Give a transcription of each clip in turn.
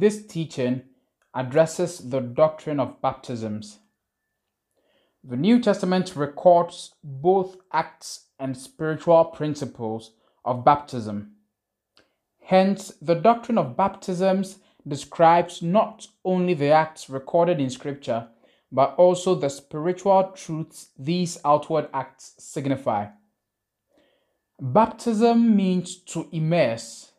this teaching addresses the doctrine of baptisms. The New Testament records both acts and spiritual principles of baptism. Hence, the doctrine of baptisms describes not only the acts recorded in Scripture, but also the spiritual truths these outward acts signify. Baptism means to immerse,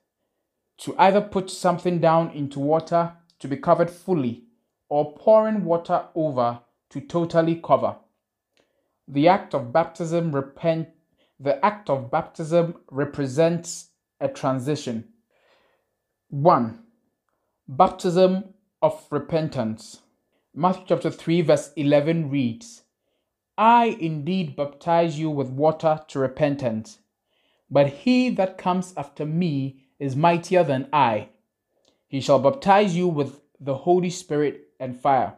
to either put something down into water to be covered fully, or pouring water over to totally cover. The act of baptism repent the act of baptism represents a transition. 1. Baptism of repentance. Matthew chapter 3 verse 11 reads, I indeed baptize you with water to repentance, but he that comes after me is mightier than I. He shall baptize you with the Holy Spirit and fire.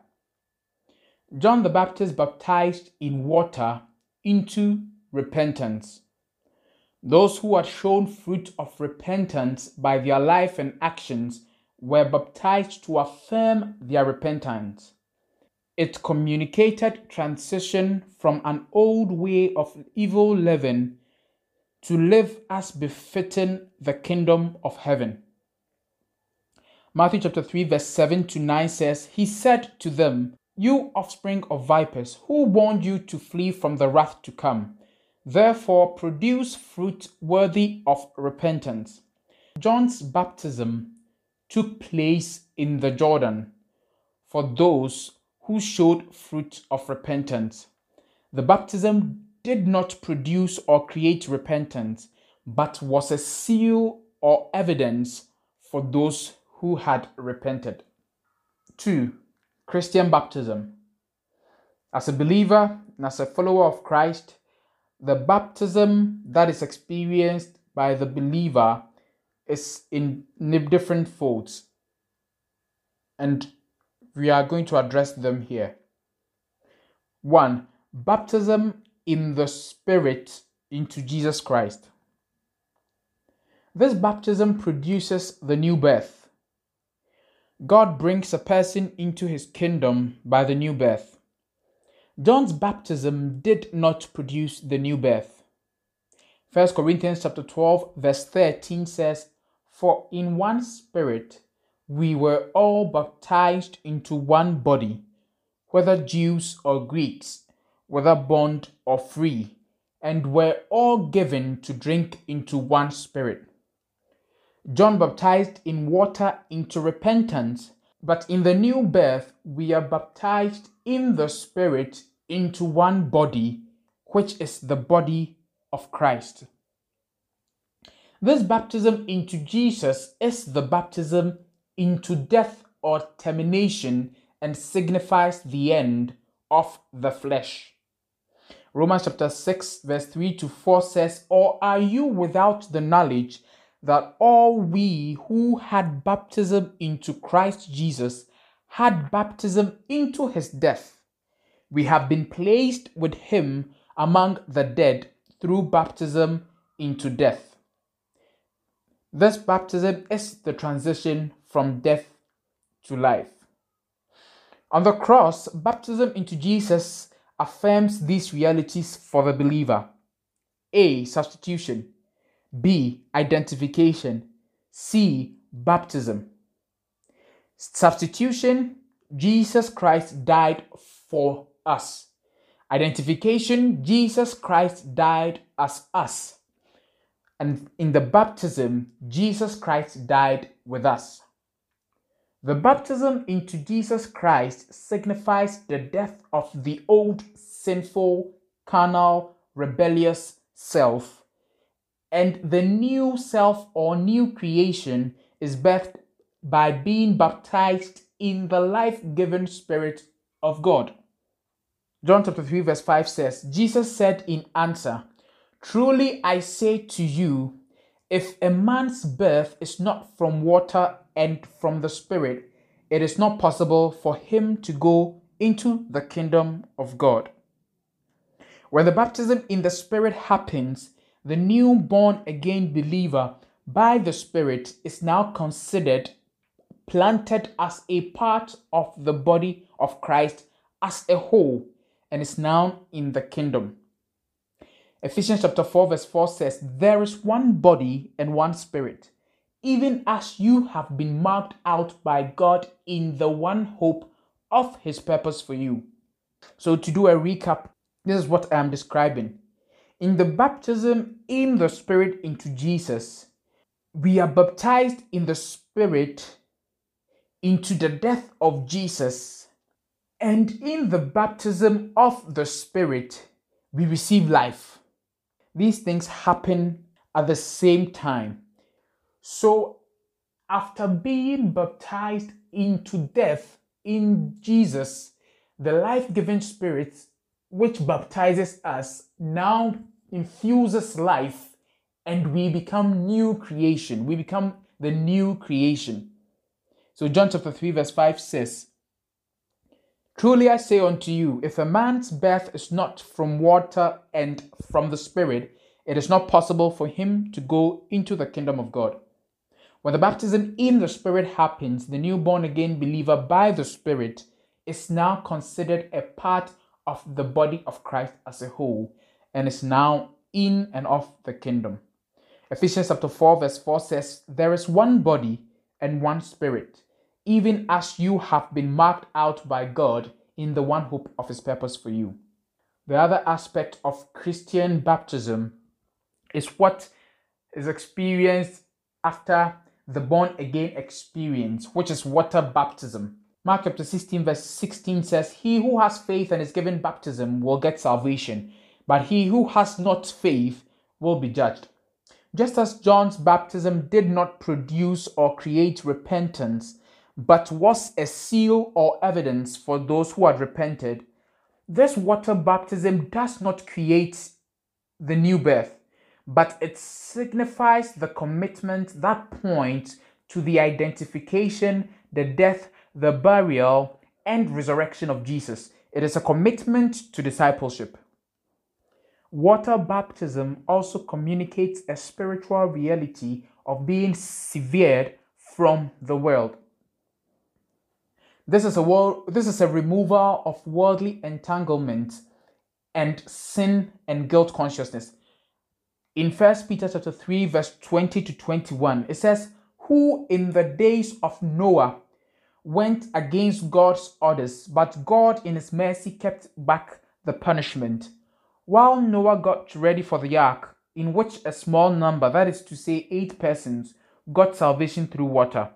John the Baptist baptized in water into repentance. Those who had shown fruit of repentance by their life and actions were baptized to affirm their repentance. It communicated transition from an old way of evil living to live as befitting the kingdom of heaven. Matthew chapter 3, verse 7 to 9 says, He said to them, You offspring of vipers, who warned you to flee from the wrath to come? Therefore, produce fruit worthy of repentance. John's baptism took place in the Jordan for those who showed fruit of repentance. The baptism did not produce or create repentance, but was a seal or evidence for those who had repented. 2. Christian baptism. As a believer and as a follower of Christ, the baptism that is experienced by the believer is in different folds. And we are going to address them here. One, baptism in the Spirit into Jesus Christ. This baptism produces the new birth. God brings a person into his kingdom by the new birth. John's baptism did not produce the new birth. 1 Corinthians chapter 12 verse 13 says, "For in one spirit we were all baptized into one body, whether Jews or Greeks, whether bond or free, and were all given to drink into one spirit." John baptized in water into repentance, but in the new birth we are baptized in the Spirit into one body, which is the body of Christ. This baptism into Jesus is the baptism into death or termination and signifies the end of the flesh. Romans chapter 6, verse 3 to 4 says, Or are you without the knowledge that all we who had baptism into Christ Jesus had baptism into his death? we have been placed with him among the dead through baptism into death. This baptism is the transition from death to life. On the cross, baptism into Jesus affirms these realities for the believer A. Substitution, B. Identification, C. Baptism. Substitution Jesus Christ died for us. Identification Jesus Christ died as us. And in the baptism, Jesus Christ died with us. The baptism into Jesus Christ signifies the death of the old sinful, carnal, rebellious self, and the new self or new creation is birthed by being baptized in the life giving Spirit of God. John chapter 3, verse 5 says, Jesus said in answer, Truly I say to you, if a man's birth is not from water and from the Spirit, it is not possible for him to go into the kingdom of God. When the baptism in the Spirit happens, the new born again believer by the Spirit is now considered planted as a part of the body of Christ as a whole and is now in the kingdom. Ephesians chapter 4, verse 4 says, There is one body and one spirit, even as you have been marked out by God in the one hope of his purpose for you. So, to do a recap, this is what I am describing. In the baptism in the Spirit into Jesus, we are baptized in the Spirit into the death of Jesus. And in the baptism of the Spirit, we receive life. These things happen at the same time. So, after being baptized into death in Jesus, the life giving Spirit, which baptizes us, now infuses life and we become new creation. We become the new creation. So, John chapter 3, verse 5 says, Truly I say unto you, if a man's birth is not from water and from the Spirit, it is not possible for him to go into the kingdom of God. When the baptism in the Spirit happens, the new born again believer by the Spirit is now considered a part of the body of Christ as a whole and is now in and of the kingdom. Ephesians chapter 4, verse 4 says, There is one body and one spirit, even as you have been marked out by God in the one hope of his purpose for you. The other aspect of Christian baptism is what is experienced after the born again experience, which is water baptism. Mark chapter 16, verse 16 says, He who has faith and is given baptism will get salvation, but he who has not faith will be judged. Just as John's baptism did not produce or create repentance, but was a seal or evidence for those who had repented, this water baptism does not create the new birth but it signifies the commitment that points to the identification, the death, the burial, and resurrection of Jesus. It is a commitment to discipleship. Water baptism also communicates a spiritual reality of being severed from the world. This is a world, this is a removal of worldly entanglement and sin and guilt consciousness in First Peter chapter 3, verse 20 to 21, it says, Who in the days of Noah went against God's orders, but God in his mercy kept back the punishment. While Noah got ready for the ark, in which a small number, that is to say, eight persons, got salvation through water.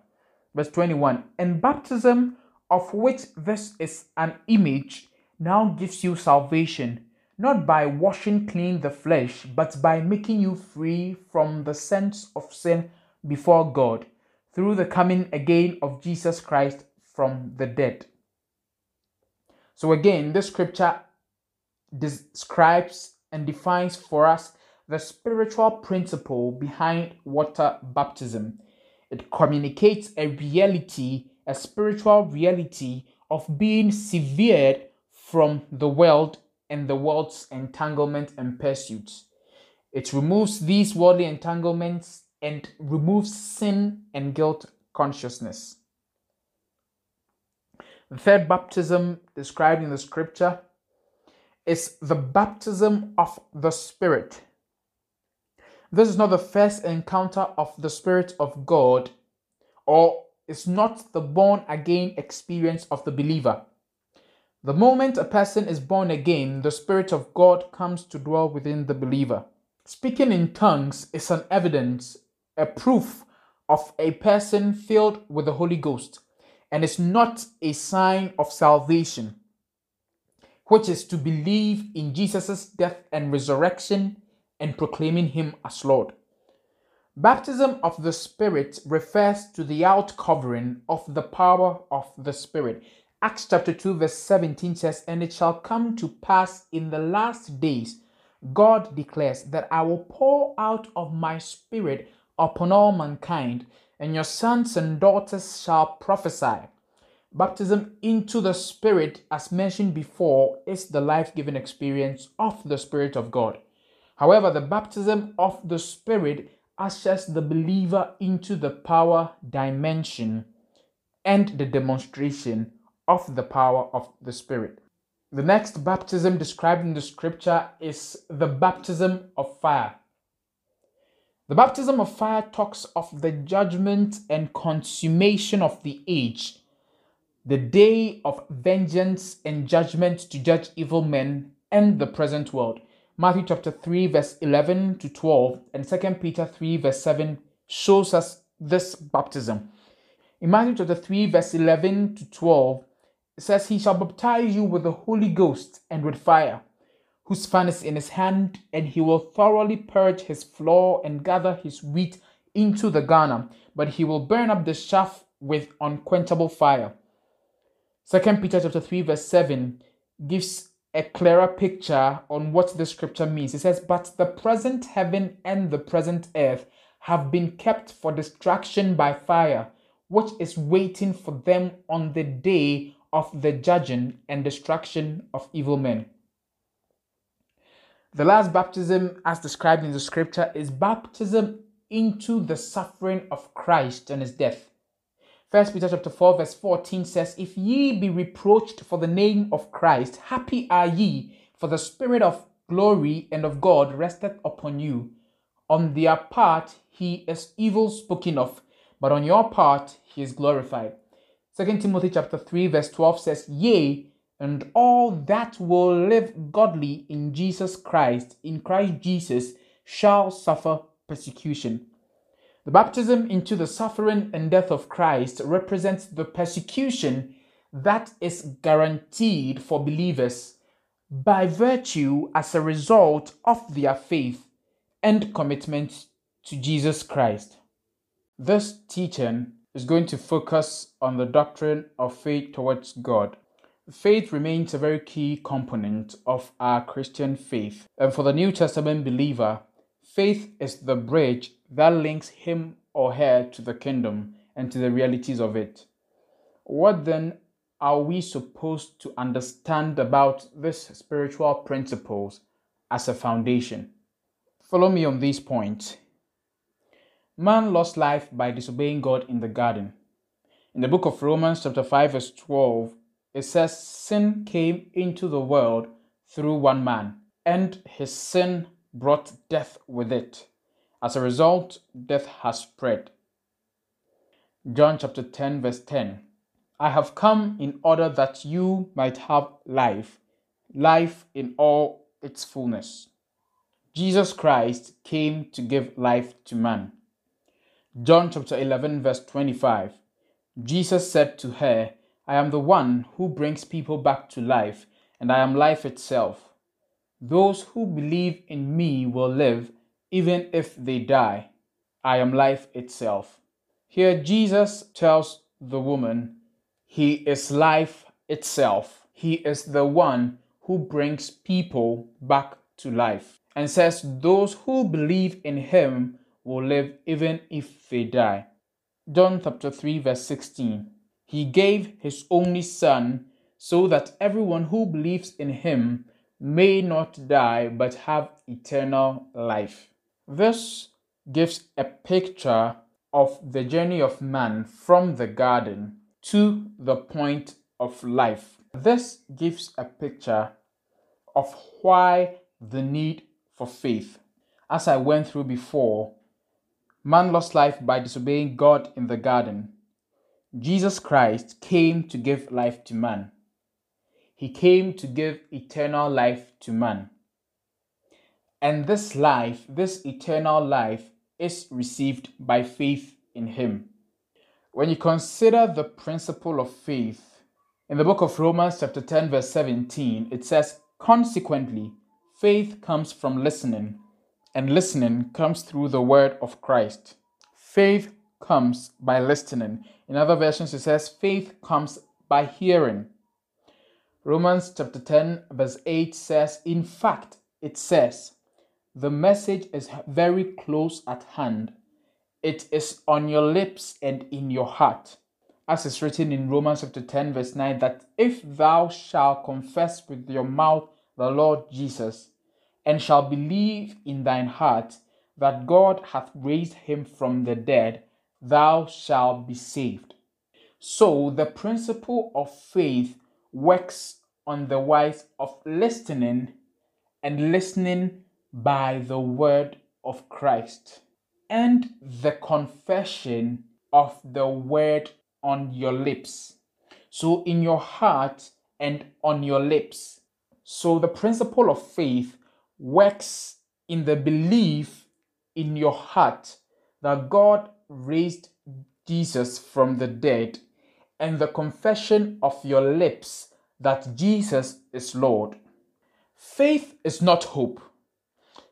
Verse 21 And baptism, of which this is an image, now gives you salvation not by washing clean the flesh, but by making you free from the sense of sin before God through the coming again of Jesus Christ from the dead. So, again, this scripture describes and defines for us the spiritual principle behind water baptism. It communicates a reality, a spiritual reality of being severed from the world and the world's entanglement and pursuits. It removes these worldly entanglements and removes sin and guilt consciousness. The third baptism described in the scripture is the baptism of the Spirit. This is not the first encounter of the Spirit of God, or is not the born again experience of the believer. The moment a person is born again, the Spirit of God comes to dwell within the believer. Speaking in tongues is an evidence, a proof of a person filled with the Holy Ghost, and is not a sign of salvation, which is to believe in Jesus' death and resurrection and proclaiming him as Lord. Baptism of the Spirit refers to the outcovering of the power of the Spirit. Acts chapter 2, verse 17 says, And it shall come to pass in the last days, God declares, that I will pour out of my spirit upon all mankind, and your sons and daughters shall prophesy. Baptism into the Spirit, as mentioned before, is the life giving experience of the Spirit of God. However, the baptism of the Spirit ushers the believer into the power dimension and the demonstration of the power of the Spirit. The next baptism described in the scripture is the baptism of fire. The baptism of fire talks of the judgment and consummation of the age, the day of vengeance and judgment to judge evil men and the present world. Matthew chapter 3, verse 11 to 12, and 2 Peter 3, verse 7 shows us this baptism. In Matthew chapter 3, verse 11 to 12, it says, He shall baptize you with the Holy Ghost and with fire, whose fan is in his hand, and he will thoroughly purge his floor and gather his wheat into the garner, but he will burn up the chaff with unquenchable fire. Second Peter chapter 3, verse 7 gives a clearer picture on what the scripture means. It says, But the present heaven and the present earth have been kept for destruction by fire, which is waiting for them on the day of the judging and destruction of evil men. The last baptism, as described in the scripture, is baptism into the suffering of Christ and his death. First Peter chapter 4, verse 14 says, If ye be reproached for the name of Christ, happy are ye, for the spirit of glory and of God resteth upon you. On their part he is evil spoken of, but on your part he is glorified. 2 Timothy chapter 3 verse 12 says, Yea, and all that will live godly in Jesus Christ, in Christ Jesus, shall suffer persecution. The baptism into the suffering and death of Christ represents the persecution that is guaranteed for believers by virtue as a result of their faith and commitment to Jesus Christ. This teaching is going to focus on the doctrine of faith towards God. Faith remains a very key component of our Christian faith. And for the New Testament believer, faith is the bridge that links him or her to the kingdom and to the realities of it. What then are we supposed to understand about these spiritual principles as a foundation? Follow me on these points. Man lost life by disobeying God in the garden. In the book of Romans, chapter 5, verse 12, it says, Sin came into the world through one man, and his sin brought death with it. As a result, death has spread. John chapter 10, verse 10 I have come in order that you might have life, life in all its fullness. Jesus Christ came to give life to man. John chapter 11, verse 25. Jesus said to her, I am the one who brings people back to life, and I am life itself. Those who believe in me will live, even if they die. I am life itself. Here, Jesus tells the woman, He is life itself. He is the one who brings people back to life, and says, Those who believe in Him will live even if they die. John chapter 3, verse 16. He gave his only Son so that everyone who believes in him may not die but have eternal life. This gives a picture of the journey of man from the garden to the point of life. This gives a picture of why the need for faith. As I went through before, Man lost life by disobeying God in the garden. Jesus Christ came to give life to man. He came to give eternal life to man. And this life, this eternal life, is received by faith in Him. When you consider the principle of faith, in the book of Romans, chapter 10, verse 17, it says, Consequently, faith comes from listening and listening comes through the word of Christ. Faith comes by listening. In other versions, it says faith comes by hearing. Romans chapter 10, verse 8 says, In fact, it says, the message is very close at hand. It is on your lips and in your heart. As is written in Romans chapter 10, verse 9, that if thou shalt confess with your mouth the Lord Jesus and shall believe in thine heart that God hath raised him from the dead, thou shalt be saved. So the principle of faith works on the wise of listening and listening by the word of Christ and the confession of the word on your lips. So in your heart and on your lips. So the principle of faith works in the belief in your heart that God raised Jesus from the dead and the confession of your lips that Jesus is Lord. Faith is not hope.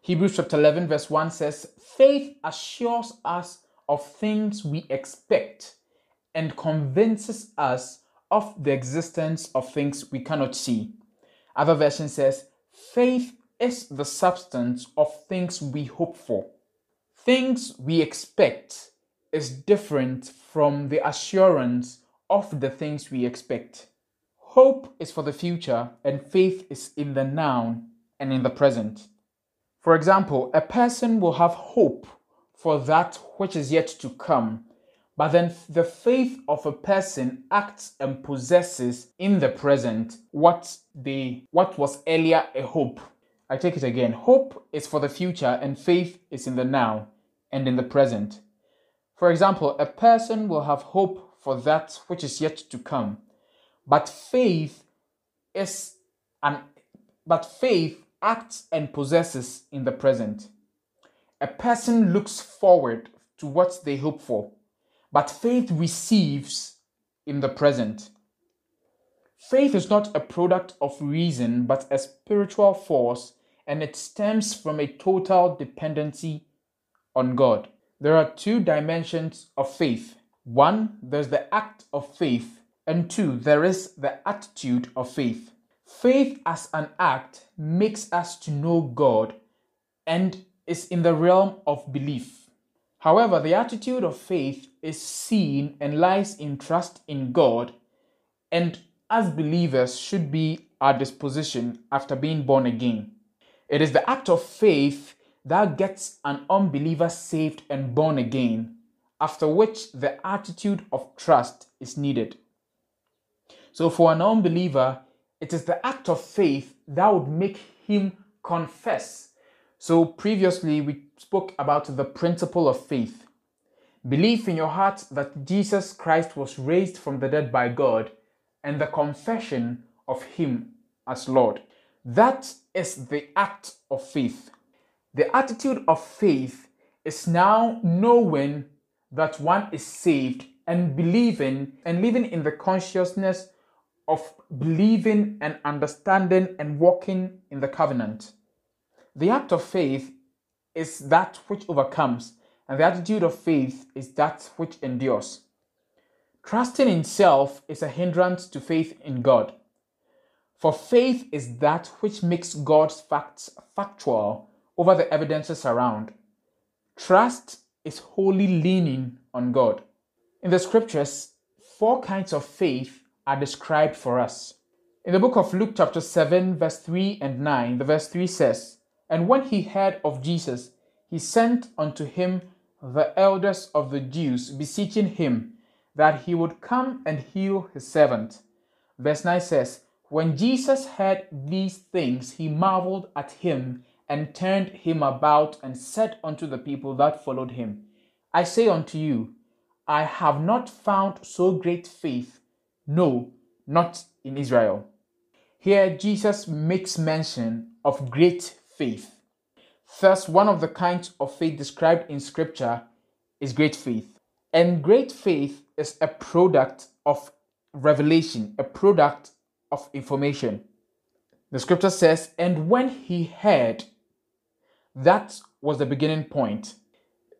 Hebrews chapter 11, verse 1 says, Faith assures us of things we expect and convinces us of the existence of things we cannot see. Other version says, Faith is the substance of things we hope for. Things we expect is different from the assurance of the things we expect. Hope is for the future, and faith is in the now and in the present. For example, a person will have hope for that which is yet to come, but then the faith of a person acts and possesses in the present what they what was earlier a hope. I take it again. Hope is for the future and faith is in the now and in the present. For example, a person will have hope for that which is yet to come, but faith is an but faith acts and possesses in the present. A person looks forward to what they hope for, but faith receives in the present. Faith is not a product of reason, but a spiritual force, and it stems from a total dependency on God. There are two dimensions of faith. One, there's the act of faith, and two, there is the attitude of faith. Faith as an act makes us to know God and is in the realm of belief. However, the attitude of faith is seen and lies in trust in God, and as believers should be our disposition after being born again. It is the act of faith that gets an unbeliever saved and born again, after which the attitude of trust is needed. So, for an unbeliever, it is the act of faith that would make him confess. So, previously, we spoke about the principle of faith. Belief in your heart that Jesus Christ was raised from the dead by God and the confession of Him as Lord. That is the act of faith. The attitude of faith is now knowing that one is saved and believing and living in the consciousness of believing and understanding and walking in the covenant. The act of faith is that which overcomes, and the attitude of faith is that which endures. Trusting in self is a hindrance to faith in God. For faith is that which makes God's facts factual over the evidences around. Trust is wholly leaning on God. In the scriptures, four kinds of faith are described for us. In the book of Luke, chapter 7, verse 3 and 9, the verse 3 says, And when he heard of Jesus, he sent unto him the elders of the Jews, beseeching him that he would come and heal his servant. Verse 9 says, When Jesus heard these things, he marveled at him and turned him about and said unto the people that followed him, I say unto you, I have not found so great faith, no, not in Israel. Here, Jesus makes mention of great faith. Thus, one of the kinds of faith described in Scripture is great faith. And great faith is a product of revelation, a product of information. The scripture says, And when he heard, that was the beginning point.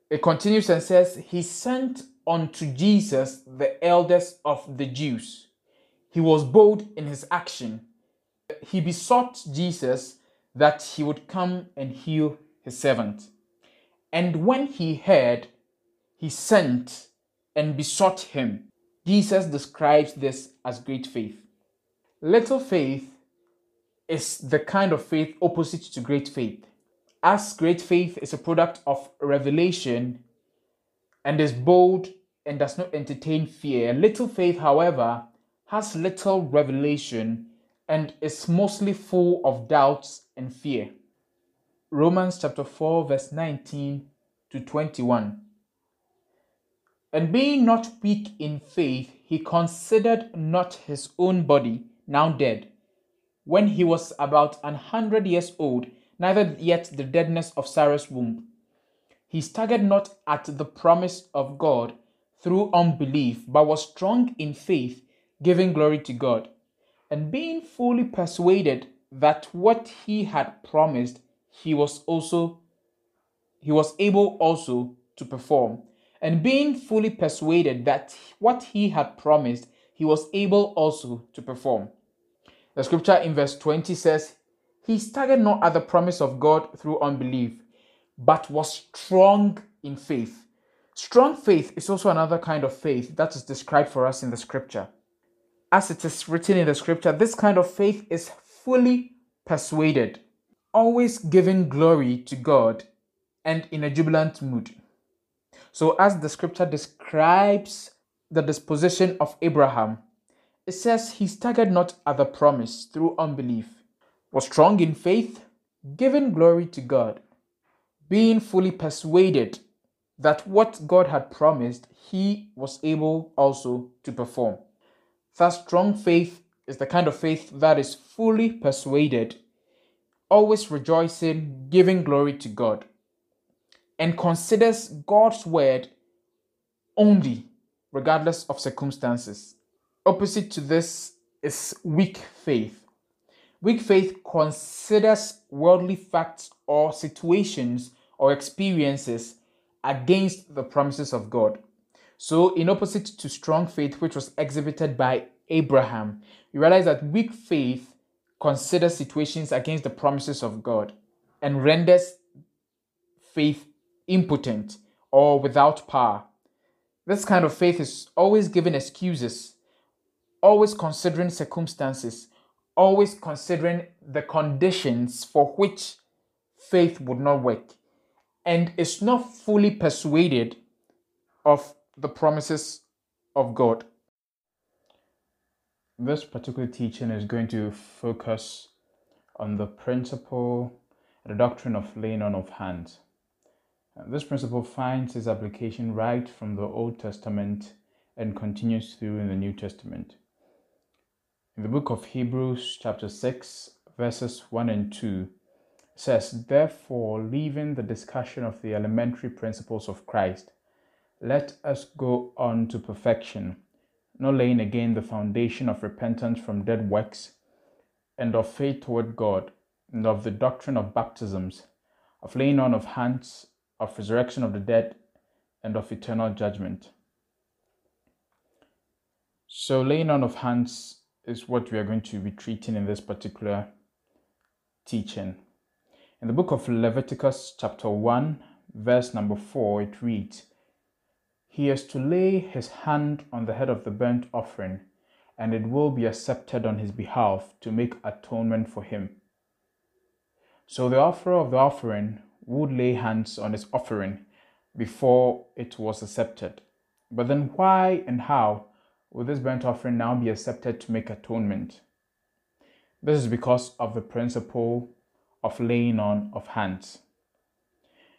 It continues and says, He sent unto Jesus the elders of the Jews. He was bold in his action. He besought Jesus that he would come and heal his servant. And when he heard, he sent and besought him. Jesus describes this as great faith. Little faith is the kind of faith opposite to great faith as great faith is a product of revelation and is bold and does not entertain fear. Little faith, however, has little revelation and is mostly full of doubts and fear. Romans chapter 4, verse 19 to 21. And being not weak in faith, he considered not his own body, now dead, when he was about an hundred years old, neither yet the deadness of Sarah's womb. He staggered not at the promise of God through unbelief, but was strong in faith, giving glory to God, and being fully persuaded that what he had promised, he was also he was able also to perform and being fully persuaded that what he had promised, he was able also to perform. The scripture in verse 20 says, He staggered not at the promise of God through unbelief, but was strong in faith. Strong faith is also another kind of faith that is described for us in the scripture. As it is written in the scripture, this kind of faith is fully persuaded, always giving glory to God and in a jubilant mood. So, as the scripture describes the disposition of Abraham, it says he staggered not at the promise through unbelief, was strong in faith, giving glory to God, being fully persuaded that what God had promised, he was able also to perform. Thus, strong faith is the kind of faith that is fully persuaded, always rejoicing, giving glory to God and considers God's word only, regardless of circumstances. Opposite to this is weak faith. Weak faith considers worldly facts or situations or experiences against the promises of God. So, in opposite to strong faith, which was exhibited by Abraham, you realize that weak faith considers situations against the promises of God and renders faith impotent, or without power. This kind of faith is always giving excuses, always considering circumstances, always considering the conditions for which faith would not work, and is not fully persuaded of the promises of God. This particular teaching is going to focus on the principle, the doctrine of laying on of hands. Uh, this principle finds its application right from the Old Testament and continues through in the New Testament. In the book of Hebrews, chapter 6, verses 1 and 2, says, Therefore, leaving the discussion of the elementary principles of Christ, let us go on to perfection, not laying again the foundation of repentance from dead works, and of faith toward God, and of the doctrine of baptisms, of laying on of hands of resurrection of the dead, and of eternal judgment. So, laying on of hands is what we are going to be treating in this particular teaching. In the book of Leviticus, chapter 1, verse number 4, it reads He is to lay his hand on the head of the burnt offering, and it will be accepted on his behalf to make atonement for him. So, the offerer of the offering would lay hands on his offering before it was accepted. But then, why and how would this burnt offering now be accepted to make atonement? This is because of the principle of laying on of hands.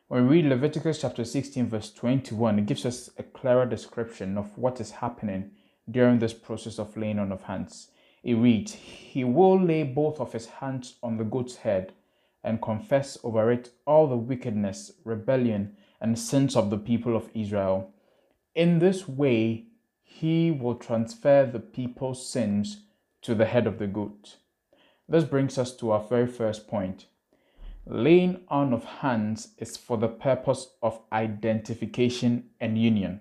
When we read Leviticus chapter 16, verse 21, it gives us a clearer description of what is happening during this process of laying on of hands. It reads, He will lay both of his hands on the goat's head and confess over it all the wickedness, rebellion, and sins of the people of Israel. In this way, he will transfer the people's sins to the head of the goat. This brings us to our very first point. Laying on of hands is for the purpose of identification and union.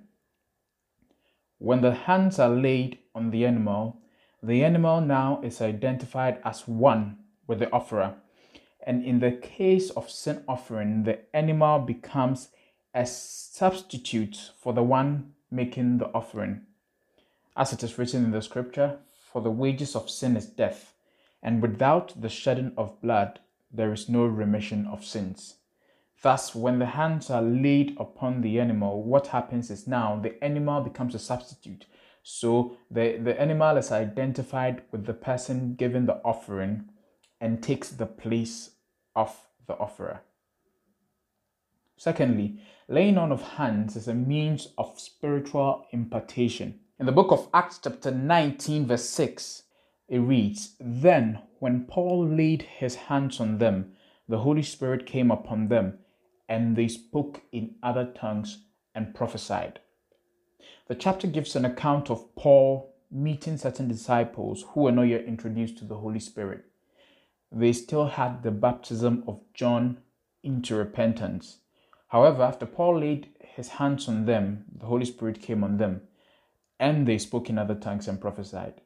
When the hands are laid on the animal, the animal now is identified as one with the offerer and in the case of sin offering, the animal becomes a substitute for the one making the offering. As it is written in the scripture, for the wages of sin is death, and without the shedding of blood, there is no remission of sins. Thus, when the hands are laid upon the animal, what happens is now the animal becomes a substitute. So the, the animal is identified with the person giving the offering and takes the place of the offerer. Secondly, laying on of hands is a means of spiritual impartation. In the book of Acts, chapter 19, verse 6, it reads Then, when Paul laid his hands on them, the Holy Spirit came upon them and they spoke in other tongues and prophesied. The chapter gives an account of Paul meeting certain disciples who were not yet introduced to the Holy Spirit. They still had the baptism of John into repentance. However, after Paul laid his hands on them, the Holy Spirit came on them, and they spoke in other tongues and prophesied.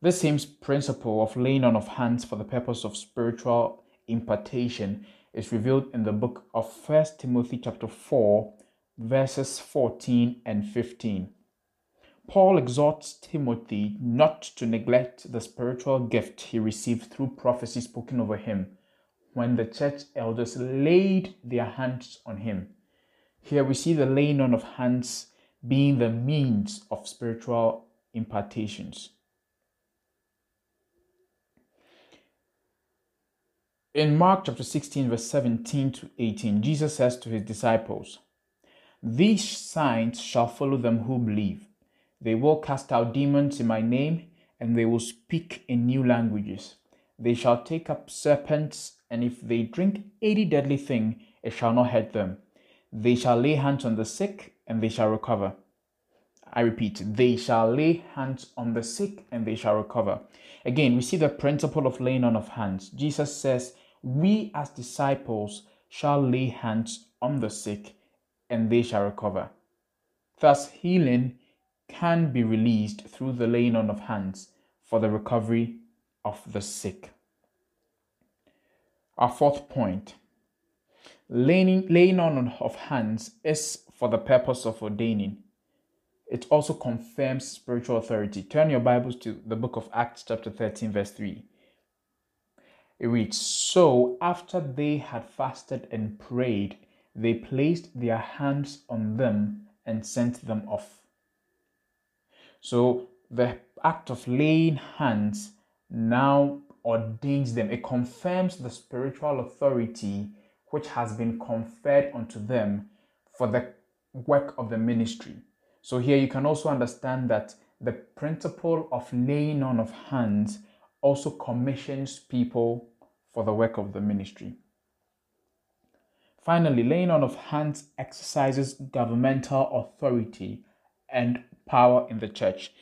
This same principle of laying on of hands for the purpose of spiritual impartation is revealed in the book of First Timothy chapter 4 verses 14 and 15. Paul exhorts Timothy not to neglect the spiritual gift he received through prophecy spoken over him when the church elders laid their hands on him. Here we see the laying on of hands being the means of spiritual impartations. In Mark chapter 16, verse 17 to 18, Jesus says to his disciples, These signs shall follow them who believe. They will cast out demons in my name, and they will speak in new languages. They shall take up serpents, and if they drink any deadly thing, it shall not hurt them. They shall lay hands on the sick, and they shall recover. I repeat, they shall lay hands on the sick, and they shall recover. Again, we see the principle of laying on of hands. Jesus says, we as disciples shall lay hands on the sick and they shall recover. Thus, healing can be released through the laying on of hands for the recovery of the sick. Our fourth point laying, laying on of hands is for the purpose of ordaining. It also confirms spiritual authority. Turn your Bibles to the book of Acts, chapter 13, verse 3. It reads So after they had fasted and prayed, they placed their hands on them and sent them off. So the act of laying hands now ordains them, it confirms the spiritual authority which has been conferred unto them for the work of the ministry. So here you can also understand that the principle of laying on of hands also commissions people for the work of the ministry. Finally, laying on of hands exercises governmental authority and power in the church.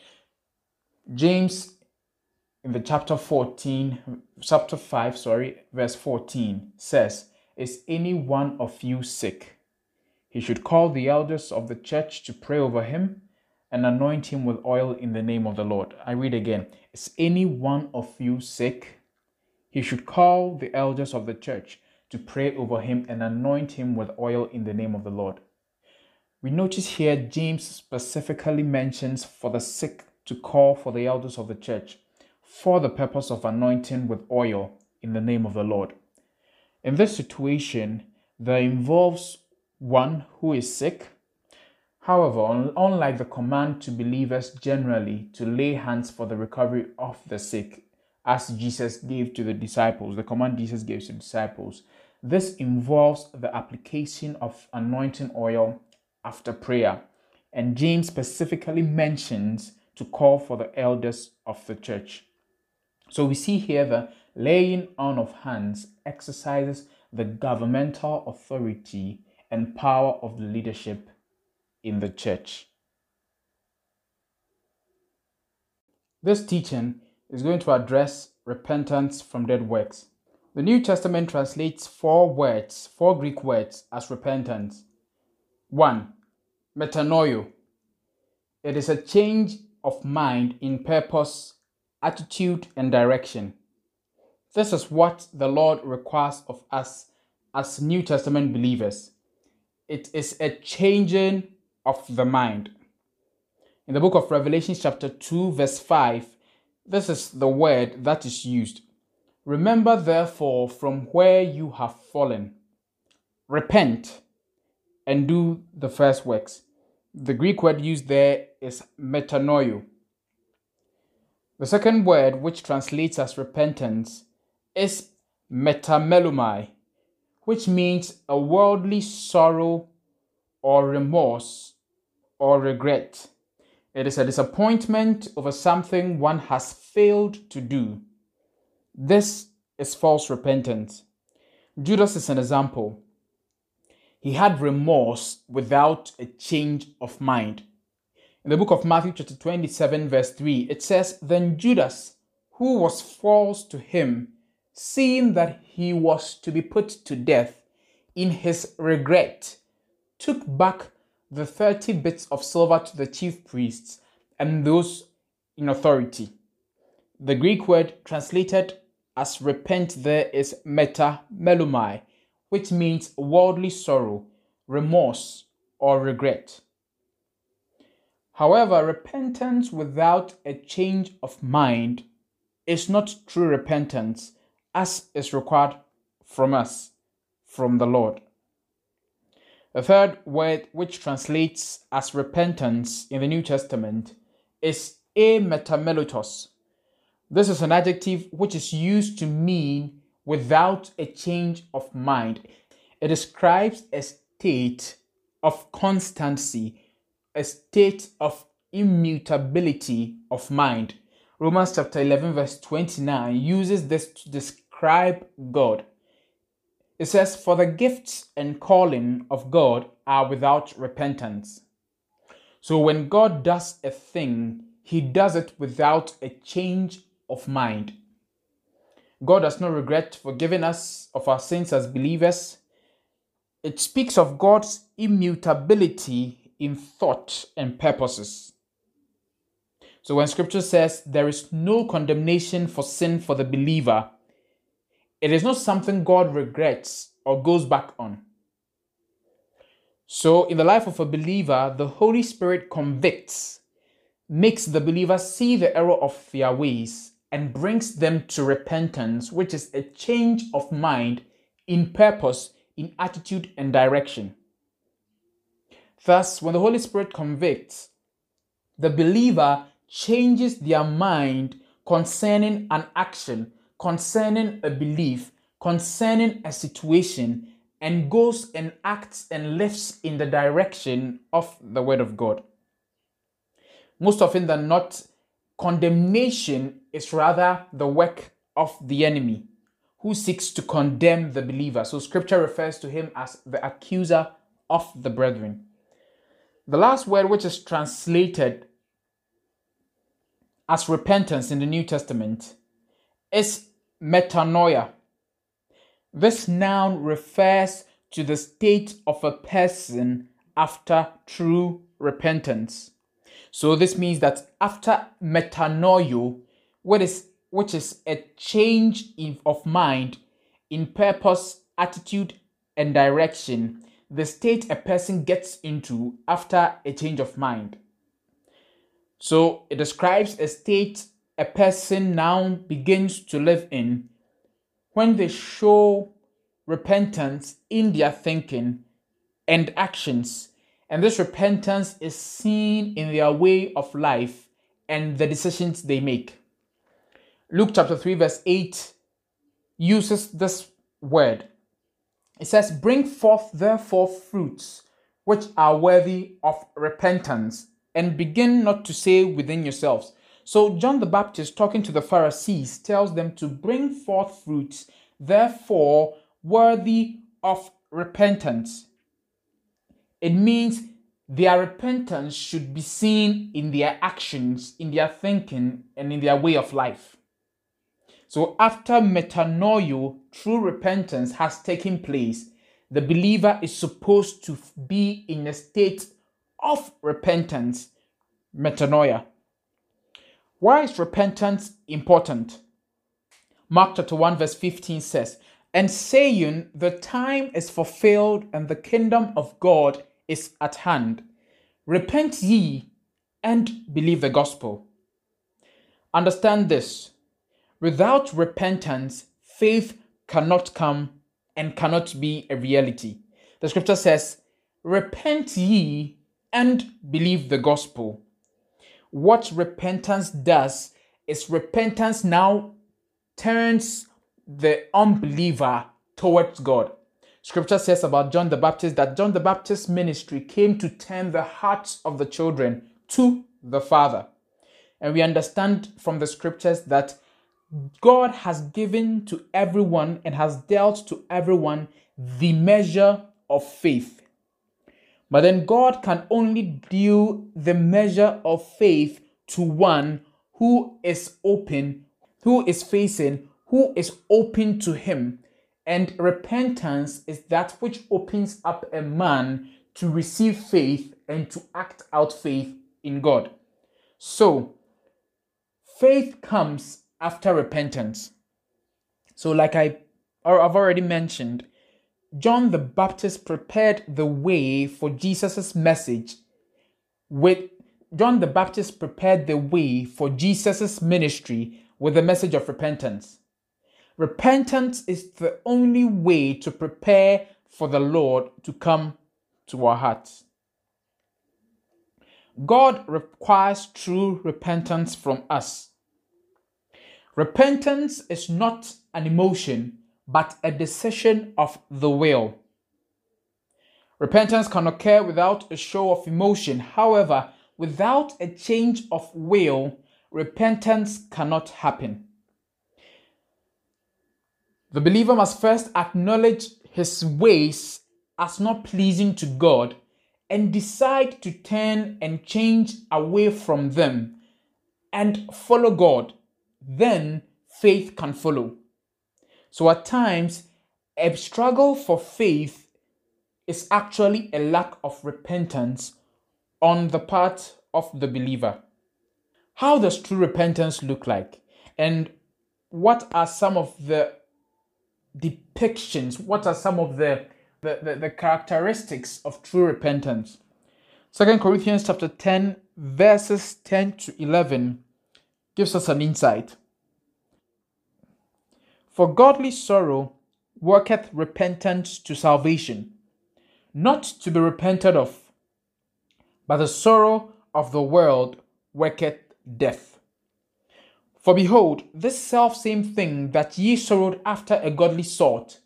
James in the chapter 14, chapter 5, sorry, verse 14 says, Is any one of you sick? He should call the elders of the church to pray over him and anoint him with oil in the name of the Lord. I read again. Is any one of you sick? He should call the elders of the church to pray over him and anoint him with oil in the name of the Lord. We notice here James specifically mentions for the sick to call for the elders of the church for the purpose of anointing with oil in the name of the Lord. In this situation, there involves one who is sick. However, unlike the command to believers generally to lay hands for the recovery of the sick, as Jesus gave to the disciples, the command Jesus gave to disciples. This involves the application of anointing oil after prayer. And James specifically mentions to call for the elders of the church. So we see here the laying on of hands exercises the governmental authority and power of the leadership in the church. This teaching is going to address repentance from dead works. The New Testament translates four words, four Greek words, as repentance. One, metanoeo. It is a change of mind in purpose, attitude, and direction. This is what the Lord requires of us as New Testament believers. It is a changing of the mind. In the book of Revelation, chapter 2, verse 5, this is the word that is used. Remember, therefore, from where you have fallen. repent and do the first works. The Greek word used there is metanoeo. The second word, which translates as repentance, is metamelomai, which means a worldly sorrow or remorse or regret. It is a disappointment over something one has failed to do. This is false repentance. Judas is an example. He had remorse without a change of mind. In the book of Matthew, chapter 27, verse 3, it says, Then Judas, who was false to him, seeing that he was to be put to death, in his regret, took back the 30 bits of silver to the chief priests and those in authority. The Greek word translated as repent there is meta melomai, which means worldly sorrow, remorse, or regret. However, repentance without a change of mind is not true repentance as is required from us, from the Lord. The third word, which translates as repentance in the New Testament, is ametameletos. This is an adjective which is used to mean without a change of mind. It describes a state of constancy, a state of immutability of mind. Romans chapter 11, verse 29 uses this to describe God. It says, For the gifts and calling of God are without repentance. So when God does a thing, he does it without a change of mind. God does not regret forgiving us of our sins as believers. It speaks of God's immutability in thought and purposes. So when scripture says there is no condemnation for sin for the believer, it is not something God regrets or goes back on. So, in the life of a believer, the Holy Spirit convicts, makes the believer see the error of their ways, and brings them to repentance, which is a change of mind in purpose, in attitude, and direction. Thus, when the Holy Spirit convicts, the believer changes their mind concerning an action concerning a belief, concerning a situation, and goes and acts and lives in the direction of the Word of God. Most often than not, condemnation is rather the work of the enemy who seeks to condemn the believer. So, scripture refers to him as the accuser of the brethren. The last word, which is translated as repentance in the New Testament, is metanoia. This noun refers to the state of a person after true repentance. So this means that after metanoeo, what is which is a change in, of mind in purpose, attitude, and direction, the state a person gets into after a change of mind. So it describes a state a person now begins to live in when they show repentance in their thinking and actions. And this repentance is seen in their way of life and the decisions they make. Luke chapter 3, verse 8 uses this word. It says, Bring forth therefore fruits which are worthy of repentance, and begin not to say within yourselves, so John the Baptist, talking to the Pharisees, tells them to bring forth fruits, therefore worthy of repentance. It means their repentance should be seen in their actions, in their thinking, and in their way of life. So after metanoeo, true repentance has taken place, the believer is supposed to be in a state of repentance, metanoia. Why is repentance important? Mark chapter 1, verse 15 says, And saying, The time is fulfilled and the kingdom of God is at hand. Repent ye and believe the gospel. Understand this without repentance, faith cannot come and cannot be a reality. The scripture says, Repent ye and believe the gospel. What repentance does is repentance now turns the unbeliever towards God. Scripture says about John the Baptist that John the Baptist's ministry came to turn the hearts of the children to the Father. And we understand from the scriptures that God has given to everyone and has dealt to everyone the measure of faith. But then God can only deal the measure of faith to one who is open, who is facing, who is open to Him. And repentance is that which opens up a man to receive faith and to act out faith in God. So, faith comes after repentance. So, like I or I've already mentioned, John the Baptist prepared the way for Jesus' message with John the Baptist prepared the way for Jesus' ministry with the message of repentance. Repentance is the only way to prepare for the Lord to come to our hearts. God requires true repentance from us. Repentance is not an emotion, but a decision of the will. Repentance can occur without a show of emotion. However, without a change of will, repentance cannot happen. The believer must first acknowledge his ways as not pleasing to God and decide to turn and change away from them and follow God then faith can follow. So at times, a struggle for faith is actually a lack of repentance on the part of the believer. How does true repentance look like? And what are some of the depictions? What are some of the, the, the, the characteristics of true repentance? Second Corinthians chapter 10, verses 10 to 11 gives us an insight. For godly sorrow worketh repentance to salvation, not to be repented of, but the sorrow of the world worketh death. For behold, this self same thing that ye sorrowed after a godly sort,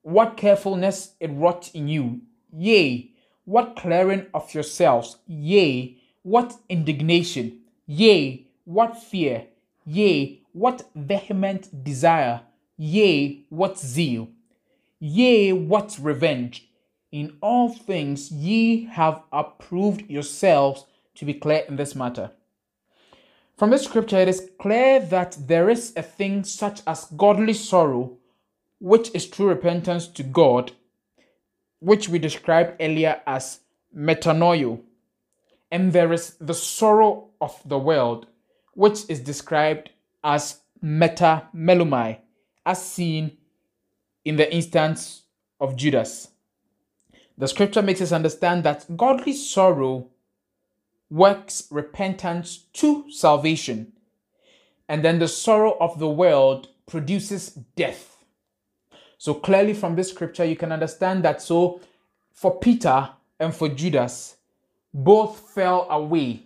what carefulness it wrought in you, yea, what clearing of yourselves, yea, what indignation, yea, what fear, yea, what vehement desire, yea, what zeal, yea, what revenge. In all things ye have approved yourselves to be clear in this matter. From this scripture, it is clear that there is a thing such as godly sorrow, which is true repentance to God, which we described earlier as metanoia. And there is the sorrow of the world, which is described as metamelomai, as seen in the instance of Judas. The scripture makes us understand that godly sorrow works repentance to salvation, and then the sorrow of the world produces death. So clearly, from this scripture, you can understand that. So, for Peter and for Judas, both fell away.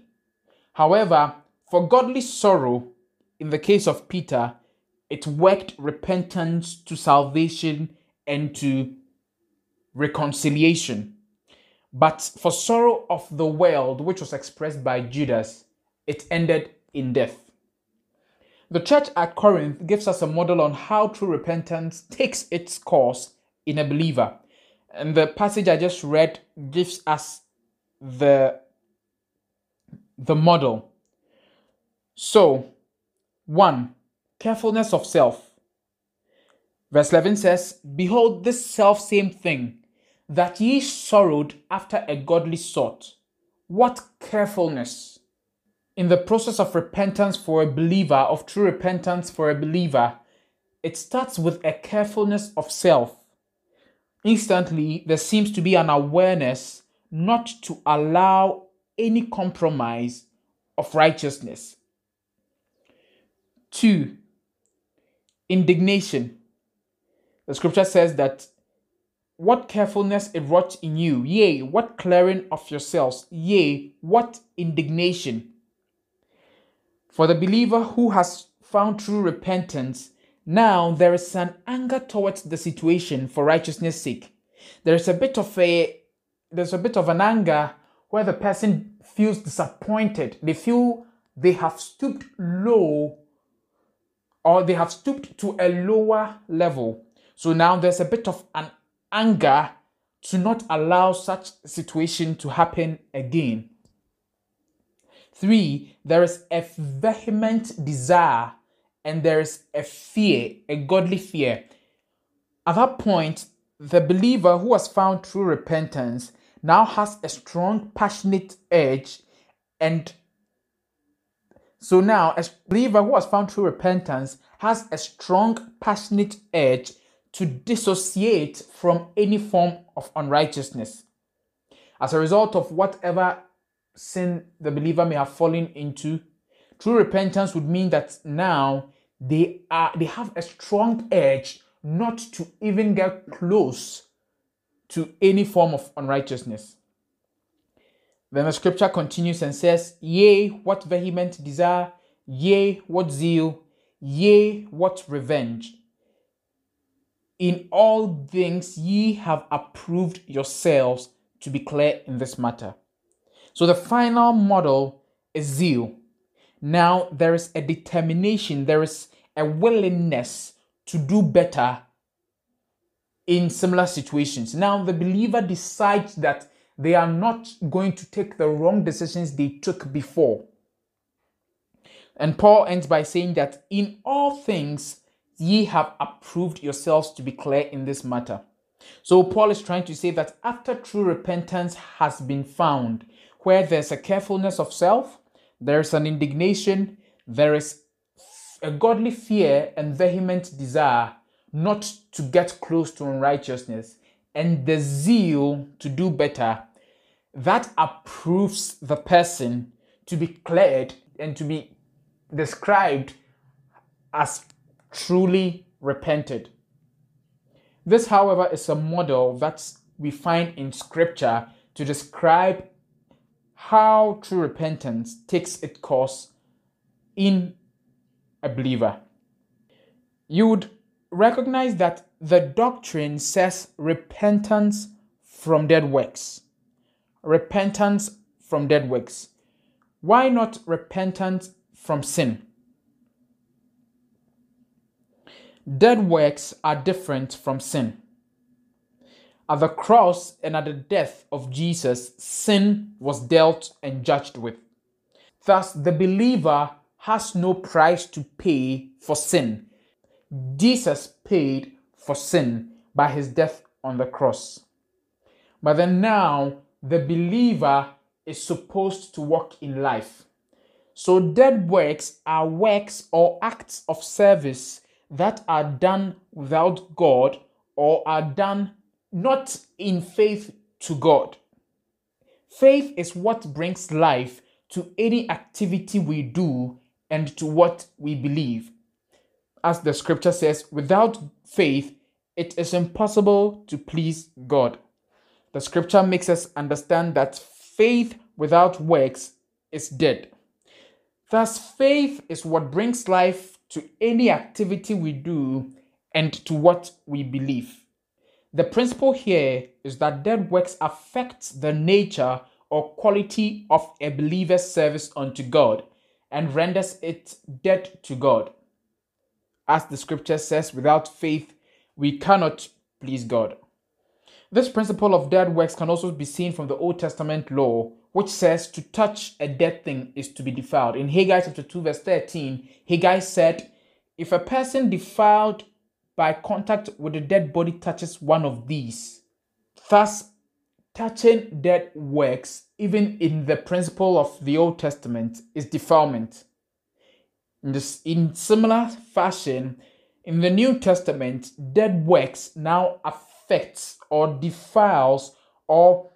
However, for godly sorrow, in the case of Peter, it worked repentance to salvation and to reconciliation. But for sorrow of the world, which was expressed by Judas, it ended in death. The church at Corinth gives us a model on how true repentance takes its course in a believer. And the passage I just read gives us the, the model. So, one, carefulness of self. Verse 11 says, Behold, this self same thing, that ye sorrowed after a godly sort. What carefulness! In the process of repentance for a believer, of true repentance for a believer, it starts with a carefulness of self. Instantly, there seems to be an awareness not to allow any compromise of righteousness. Two, indignation. The scripture says that what carefulness it wrought in you, yea, what clearing of yourselves, yea, what indignation. For the believer who has found true repentance, now there is an anger towards the situation for righteousness' sake. There is a bit of a there's a bit of an anger where the person feels disappointed. They feel they have stooped low or they have stooped to a lower level. So now there's a bit of an anger to not allow such situation to happen again. Three, there is a vehement desire and there is a fear, a godly fear. At that point, the believer who has found true repentance now has a strong, passionate urge. And so now, a believer who has found true repentance has a strong, passionate urge to dissociate from any form of unrighteousness. As a result of whatever sin the believer may have fallen into, true repentance would mean that now they are they have a strong urge not to even get close to any form of unrighteousness. Then the scripture continues and says, Yea, what vehement desire, yea, what zeal, yea, what revenge. In all things ye have approved yourselves to be clear in this matter. So the final model is zeal. Now there is a determination, there is a willingness to do better in similar situations. Now, the believer decides that they are not going to take the wrong decisions they took before. And Paul ends by saying that in all things ye have approved yourselves to be clear in this matter. So, Paul is trying to say that after true repentance has been found, where there's a carefulness of self, there's an indignation, there is a godly fear and vehement desire not to get close to unrighteousness and the zeal to do better, that approves the person to be cleared and to be described as truly repented. This, however, is a model that we find in scripture to describe how true repentance takes its course in a believer. You would recognize that the doctrine says repentance from dead works. Repentance from dead works. Why not repentance from sin? Dead works are different from sin. At the cross and at the death of Jesus, sin was dealt and judged with. Thus, the believer has no price to pay for sin. Jesus paid for sin by his death on the cross. But then now, the believer is supposed to walk in life. So, dead works are works or acts of service that are done without God or are done not in faith to God. Faith is what brings life to any activity we do and to what we believe. As the scripture says, without faith, it is impossible to please God. The scripture makes us understand that faith without works is dead. Thus, faith is what brings life to any activity we do and to what we believe. The principle here is that dead works affects the nature or quality of a believer's service unto God and renders it dead to God. As the scripture says, without faith, we cannot please God. This principle of dead works can also be seen from the Old Testament law, which says to touch a dead thing is to be defiled. In Haggai chapter 2, verse 13, Haggai said, If a person defiled by contact with a dead body touches one of these, thus touching dead works, even in the principle of the Old Testament, is defilement. In, similar fashion, in the New Testament, dead works now affects or defiles or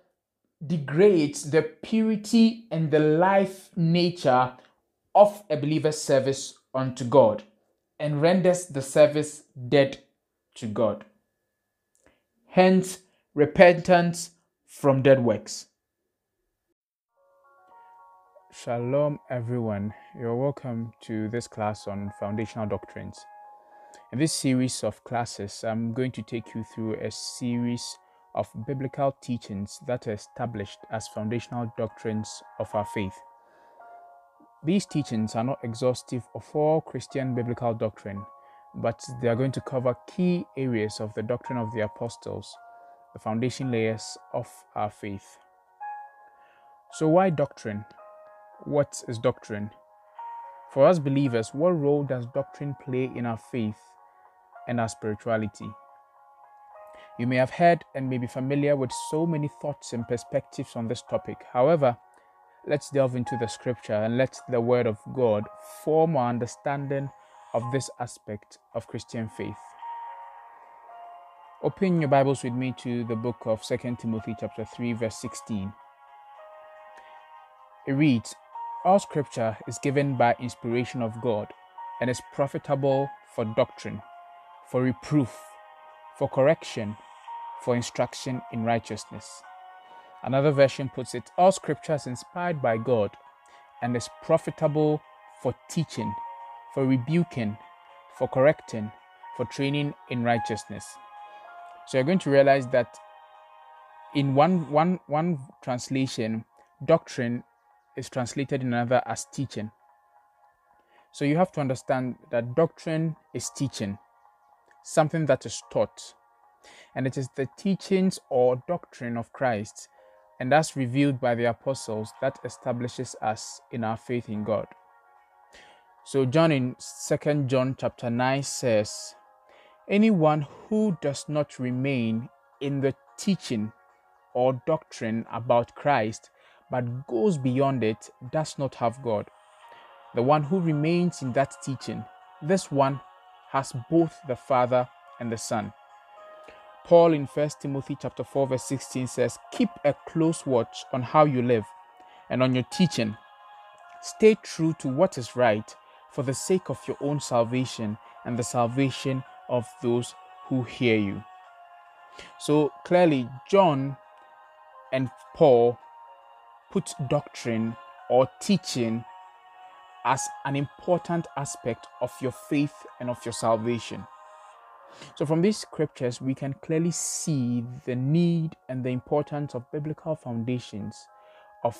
degrades the purity and the life nature of a believer's service unto God and renders the service dead to God. Hence, repentance from dead works. Shalom, everyone. You're welcome to this class on foundational doctrines. In this series of classes, I'm going to take you through a series of biblical teachings that are established as foundational doctrines of our faith. These teachings are not exhaustive of all Christian biblical doctrine, but they are going to cover key areas of the doctrine of the apostles, the foundation layers of our faith. So, why doctrine? What is doctrine? For us believers, what role does doctrine play in our faith and our spirituality? You may have heard and may be familiar with so many thoughts and perspectives on this topic. However, let's delve into the scripture and let the word of God form our understanding of this aspect of Christian faith. Open your Bibles with me to the book of 2 Timothy chapter 3 verse 16. It reads, All scripture is given by inspiration of God and is profitable for doctrine, for reproof, for correction, for instruction in righteousness Another version puts it All scripture is inspired by God and is profitable for teaching, for rebuking, for correcting, for training in righteousness. So you're going to realize that in one, one, one translation, doctrine is translated in another as teaching. So you have to understand that doctrine is teaching, something that is taught. And it is the teachings or doctrine of Christ and that's revealed by the apostles that establishes us in our faith in God. So John in 2 John chapter 9 says, anyone who does not remain in the teaching or doctrine about Christ but goes beyond it does not have God. The one who remains in that teaching, this one has both the Father and the Son. Paul in 1 Timothy chapter 4 verse 16 says, "Keep a close watch on how you live and on your teaching. Stay true to what is right for the sake of your own salvation and the salvation of those who hear you." So clearly John and Paul put doctrine or teaching as an important aspect of your faith and of your salvation. So, from these scriptures, we can clearly see the need and the importance of biblical foundations, of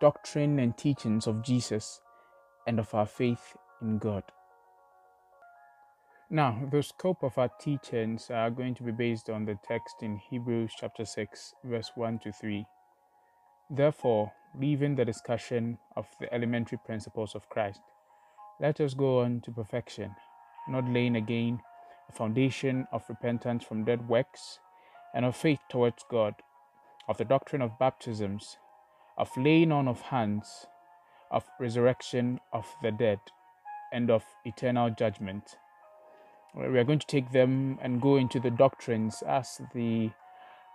doctrine and teachings of Jesus, and of our faith in God. Now, the scope of our teachings are going to be based on the text in Hebrews chapter 6, verse 1 to 3. Therefore, leaving the discussion of the elementary principles of Christ, let us go on to perfection, not laying again a foundation of repentance from dead works, and of faith towards God, of the doctrine of baptisms, of laying on of hands, of resurrection of the dead, and of eternal judgment. We are going to take them and go into the doctrines as the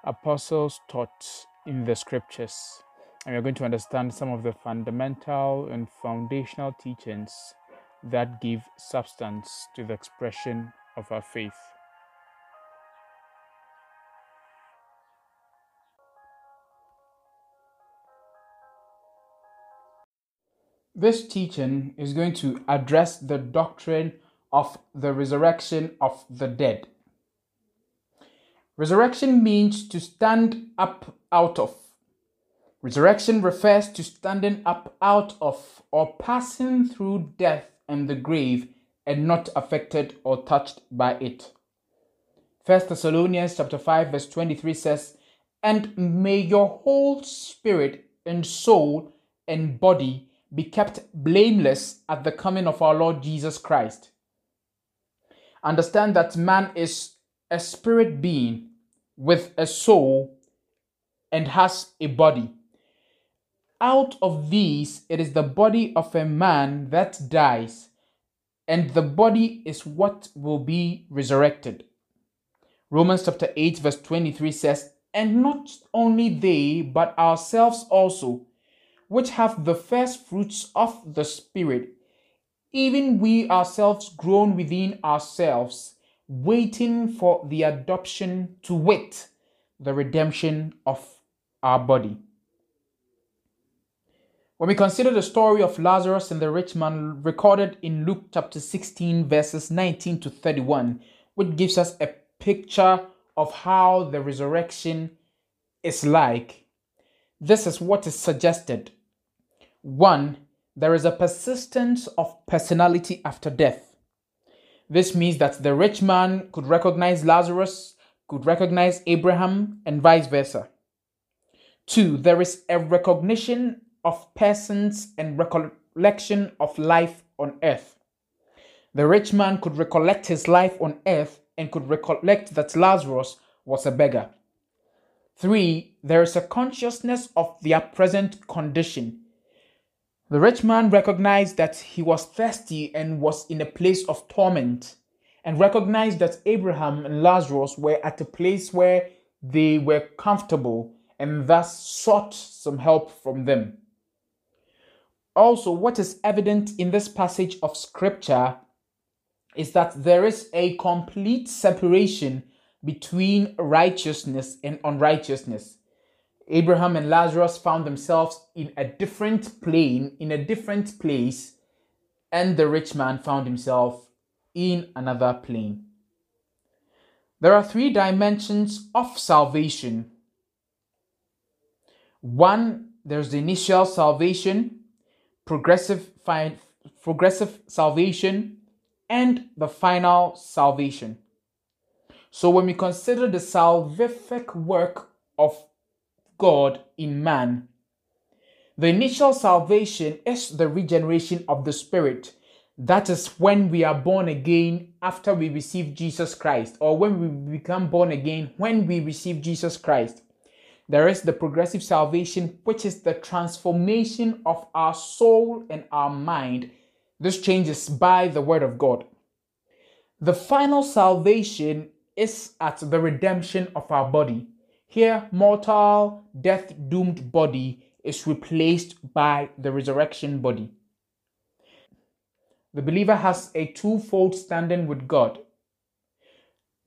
apostles taught in the scriptures. And we are going to understand some of the fundamental and foundational teachings that give substance to the expression of our faith. This teaching is going to address the doctrine of the resurrection of the dead. Resurrection means to stand up out of. Resurrection refers to standing up out of or passing through death and the grave and not affected or touched by it. 1 Thessalonians chapter 5 verse 23 says, "And may your whole spirit and soul and body be kept blameless at the coming of our Lord Jesus Christ." Understand that man is a spirit being with a soul and has a body. Out of these, it is the body of a man that dies and the body is what will be resurrected. Romans chapter 8, verse 23 says, And not only they, but ourselves also, which have the first fruits of the Spirit, even we ourselves groan within ourselves, waiting for the adoption to wit, the redemption of our body. When we consider the story of Lazarus and the rich man recorded in Luke chapter 16, verses 19 to 31, which gives us a picture of how the resurrection is like, this is what is suggested. One, there is a persistence of personality after death. This means that the rich man could recognize Lazarus, could recognize Abraham, and vice versa. Two, there is a recognition of persons and recollection of life on earth. The rich man could recollect his life on earth and could recollect that Lazarus was a beggar. Three, there is a consciousness of their present condition. The rich man recognized that he was thirsty and was in a place of torment, and recognized that Abraham and Lazarus were at a place where they were comfortable and thus sought some help from them. Also, what is evident in this passage of scripture is that there is a complete separation between righteousness and unrighteousness. Abraham and Lazarus found themselves in a different plane, in a different place, and the rich man found himself in another plane. There are three dimensions of salvation. One, there's the initial salvation, progressive, fi- progressive salvation, and the final salvation. So when we consider the salvific work of God in man, the initial salvation is the regeneration of the spirit. That is when we are born again after we receive Jesus Christ, or when we become born again when we receive Jesus Christ. There is the progressive salvation, which is the transformation of our soul and our mind. This changes by the word of God. The final salvation is at the redemption of our body. Here, mortal, death doomed body is replaced by the resurrection body. The believer has a twofold standing with God.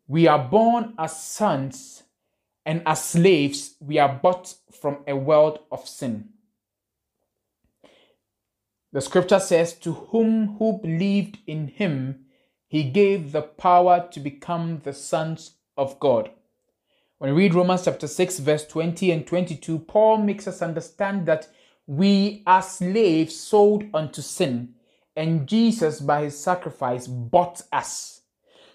We are born as sons, and as slaves, we are bought from a world of sin. The scripture says, To whom who believed in him, he gave the power to become the sons of God. When we read Romans chapter 6, verse 20 and 22, Paul makes us understand that we are slaves sold unto sin, and Jesus, by his sacrifice, bought us.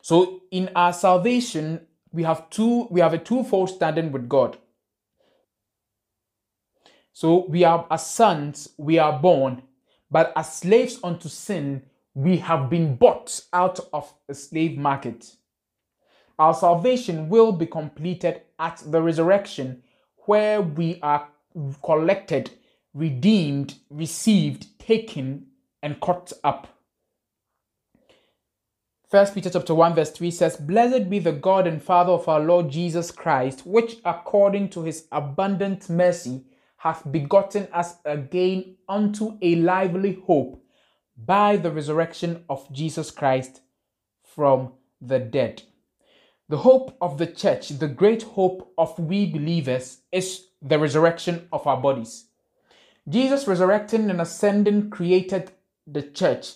So in our salvation, we have two we have a twofold standing with God. So we are as sons, we are born, but as slaves unto sin, we have been bought out of a slave market. Our salvation will be completed at the resurrection, where we are collected, redeemed, received, taken, and caught up. First Peter chapter 1 verse 3 says, Blessed be the God and Father of our Lord Jesus Christ, which according to his abundant mercy hath begotten us again unto a lively hope by the resurrection of Jesus Christ from the dead. The hope of the church, the great hope of we believers, is the resurrection of our bodies. Jesus resurrecting and ascending created the church,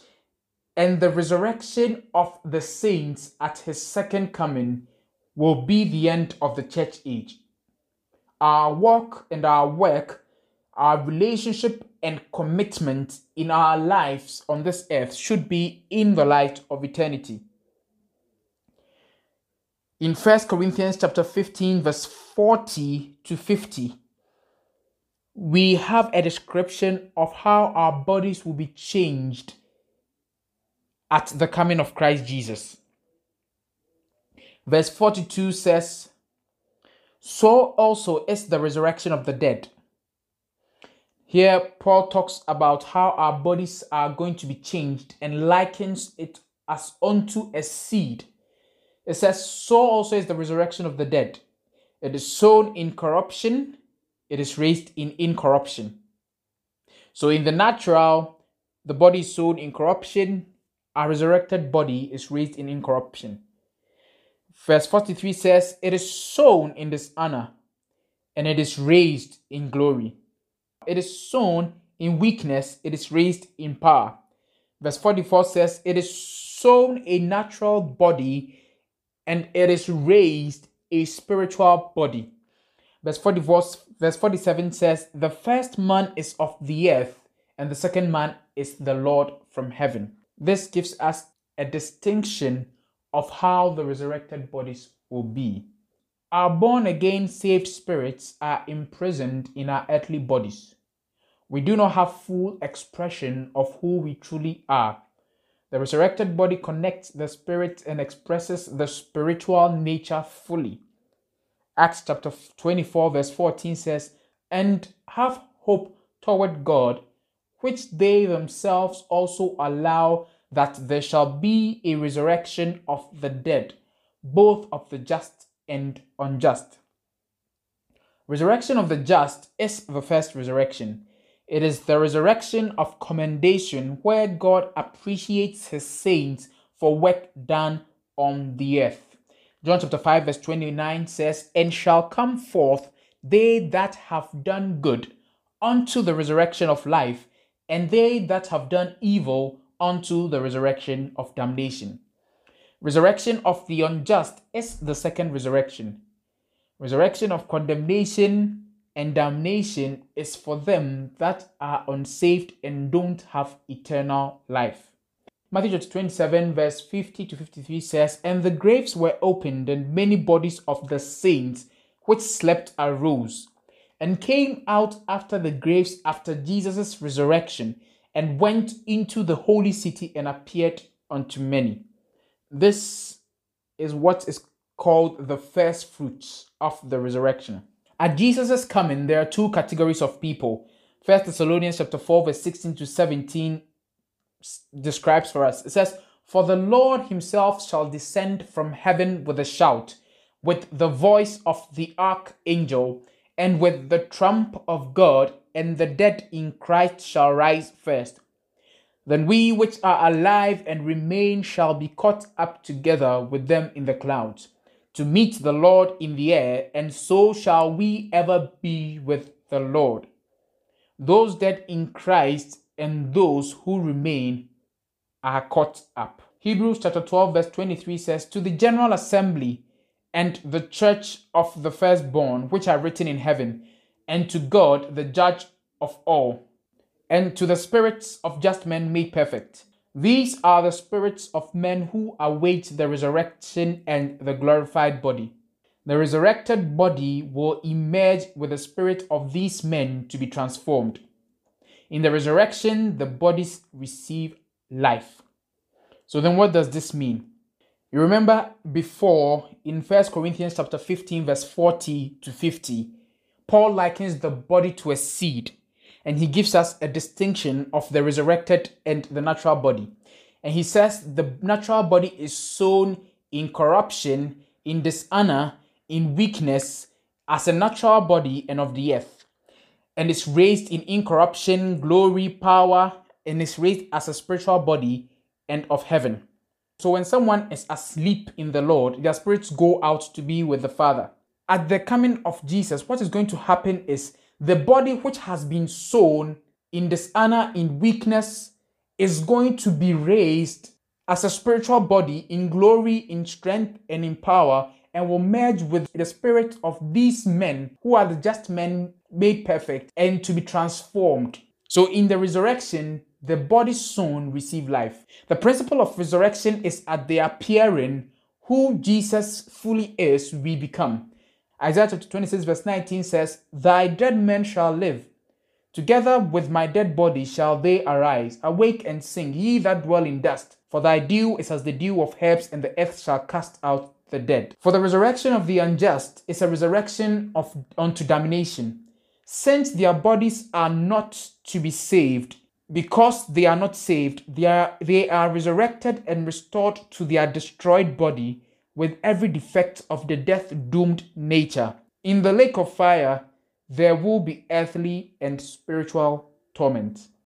and the resurrection of the saints at his second coming will be the end of the church age. Our work and our work, our relationship and commitment in our lives on this earth should be in the light of eternity. In 1 Corinthians chapter 15 verse 40 to 50, we have a description of how our bodies will be changed at the coming of Christ Jesus. Verse 42 says, So also is the resurrection of the dead. Here, Paul talks about how our bodies are going to be changed and likens it as unto a seed. It says, So also is the resurrection of the dead. It is sown in corruption, it is raised in incorruption. So, in the natural, the body is sown in corruption, our resurrected body is raised in incorruption. Verse 43 says, It is sown in dishonor, and it is raised in glory. It is sown in weakness, it is raised in power. Verse 44 says, It is sown a natural body, and it is raised a spiritual body. Verse 44, verse 47 says, The first man is of the earth, and the second man is the Lord from heaven. This gives us a distinction of how the resurrected bodies will be. Our born again saved spirits are imprisoned in our earthly bodies. We do not have full expression of who we truly are. The resurrected body connects the spirit and expresses the spiritual nature fully. Acts chapter 24, verse 14 says, And have hope toward God, which they themselves also allow that there shall be a resurrection of the dead, both of the just and unjust. Resurrection of the just is the first resurrection. It is the resurrection of commendation where God appreciates his saints for work done on the earth. John chapter 5, verse 29 says, And shall come forth they that have done good unto the resurrection of life, and they that have done evil unto the resurrection of damnation. Resurrection of the unjust is the second resurrection. Resurrection of condemnation and damnation is for them that are unsaved and don't have eternal life. Matthew chapter 27, verse 50 to 53 says, And the graves were opened, and many bodies of the saints which slept arose, and came out after the graves after Jesus' resurrection, and went into the holy city and appeared unto many. This is what is called the first fruits of the resurrection. At Jesus' coming, there are two categories of people. First Thessalonians chapter 4, verse 16 to 17 describes for us. It says, For the Lord himself shall descend from heaven with a shout, with the voice of the archangel, and with the trump of God, and the dead in Christ shall rise first. Then we which are alive and remain shall be caught up together with them in the clouds, to meet the Lord in the air, and so shall we ever be with the Lord. Those dead in Christ and those who remain are caught up. Hebrews chapter 12, verse 23 says, To the general assembly and the church of the firstborn, which are written in heaven, and to God, the judge of all, and to the spirits of just men made perfect. These are the spirits of men who await the resurrection and the glorified body. The resurrected body will emerge with the spirit of these men to be transformed. In the resurrection, the bodies receive life. So then what does this mean? You remember before in First Corinthians chapter 15 verse 40 to 50, Paul likens the body to a seed and he gives us a distinction of the resurrected and the natural body. And he says the natural body is sown in corruption, in dishonor, in weakness as a natural body and of the earth and is raised in incorruption, glory, power, and is raised as a spiritual body and of heaven. So when someone is asleep in the Lord, their spirits go out to be with the Father. At the coming of Jesus, what is going to happen is the body which has been sown in dishonor, in weakness, is going to be raised as a spiritual body in glory, in strength, and in power, and will merge with the spirit of these men who are the just men made perfect and to be transformed. So in the resurrection, the body soon receive life. The principle of resurrection is at the appearing who Jesus fully is, we become. Isaiah chapter 26, verse 19 says, Thy dead men shall live. Together with my dead body shall they arise. Awake and sing, ye that dwell in dust. For thy dew is as the dew of herbs, and the earth shall cast out the dead. For the resurrection of the unjust is a resurrection of unto damnation since their bodies are not to be saved, because they are not saved, they are, they are resurrected and restored to their destroyed body with every defect of the death doomed nature. In the lake of fire, there will be earthly and spiritual torment.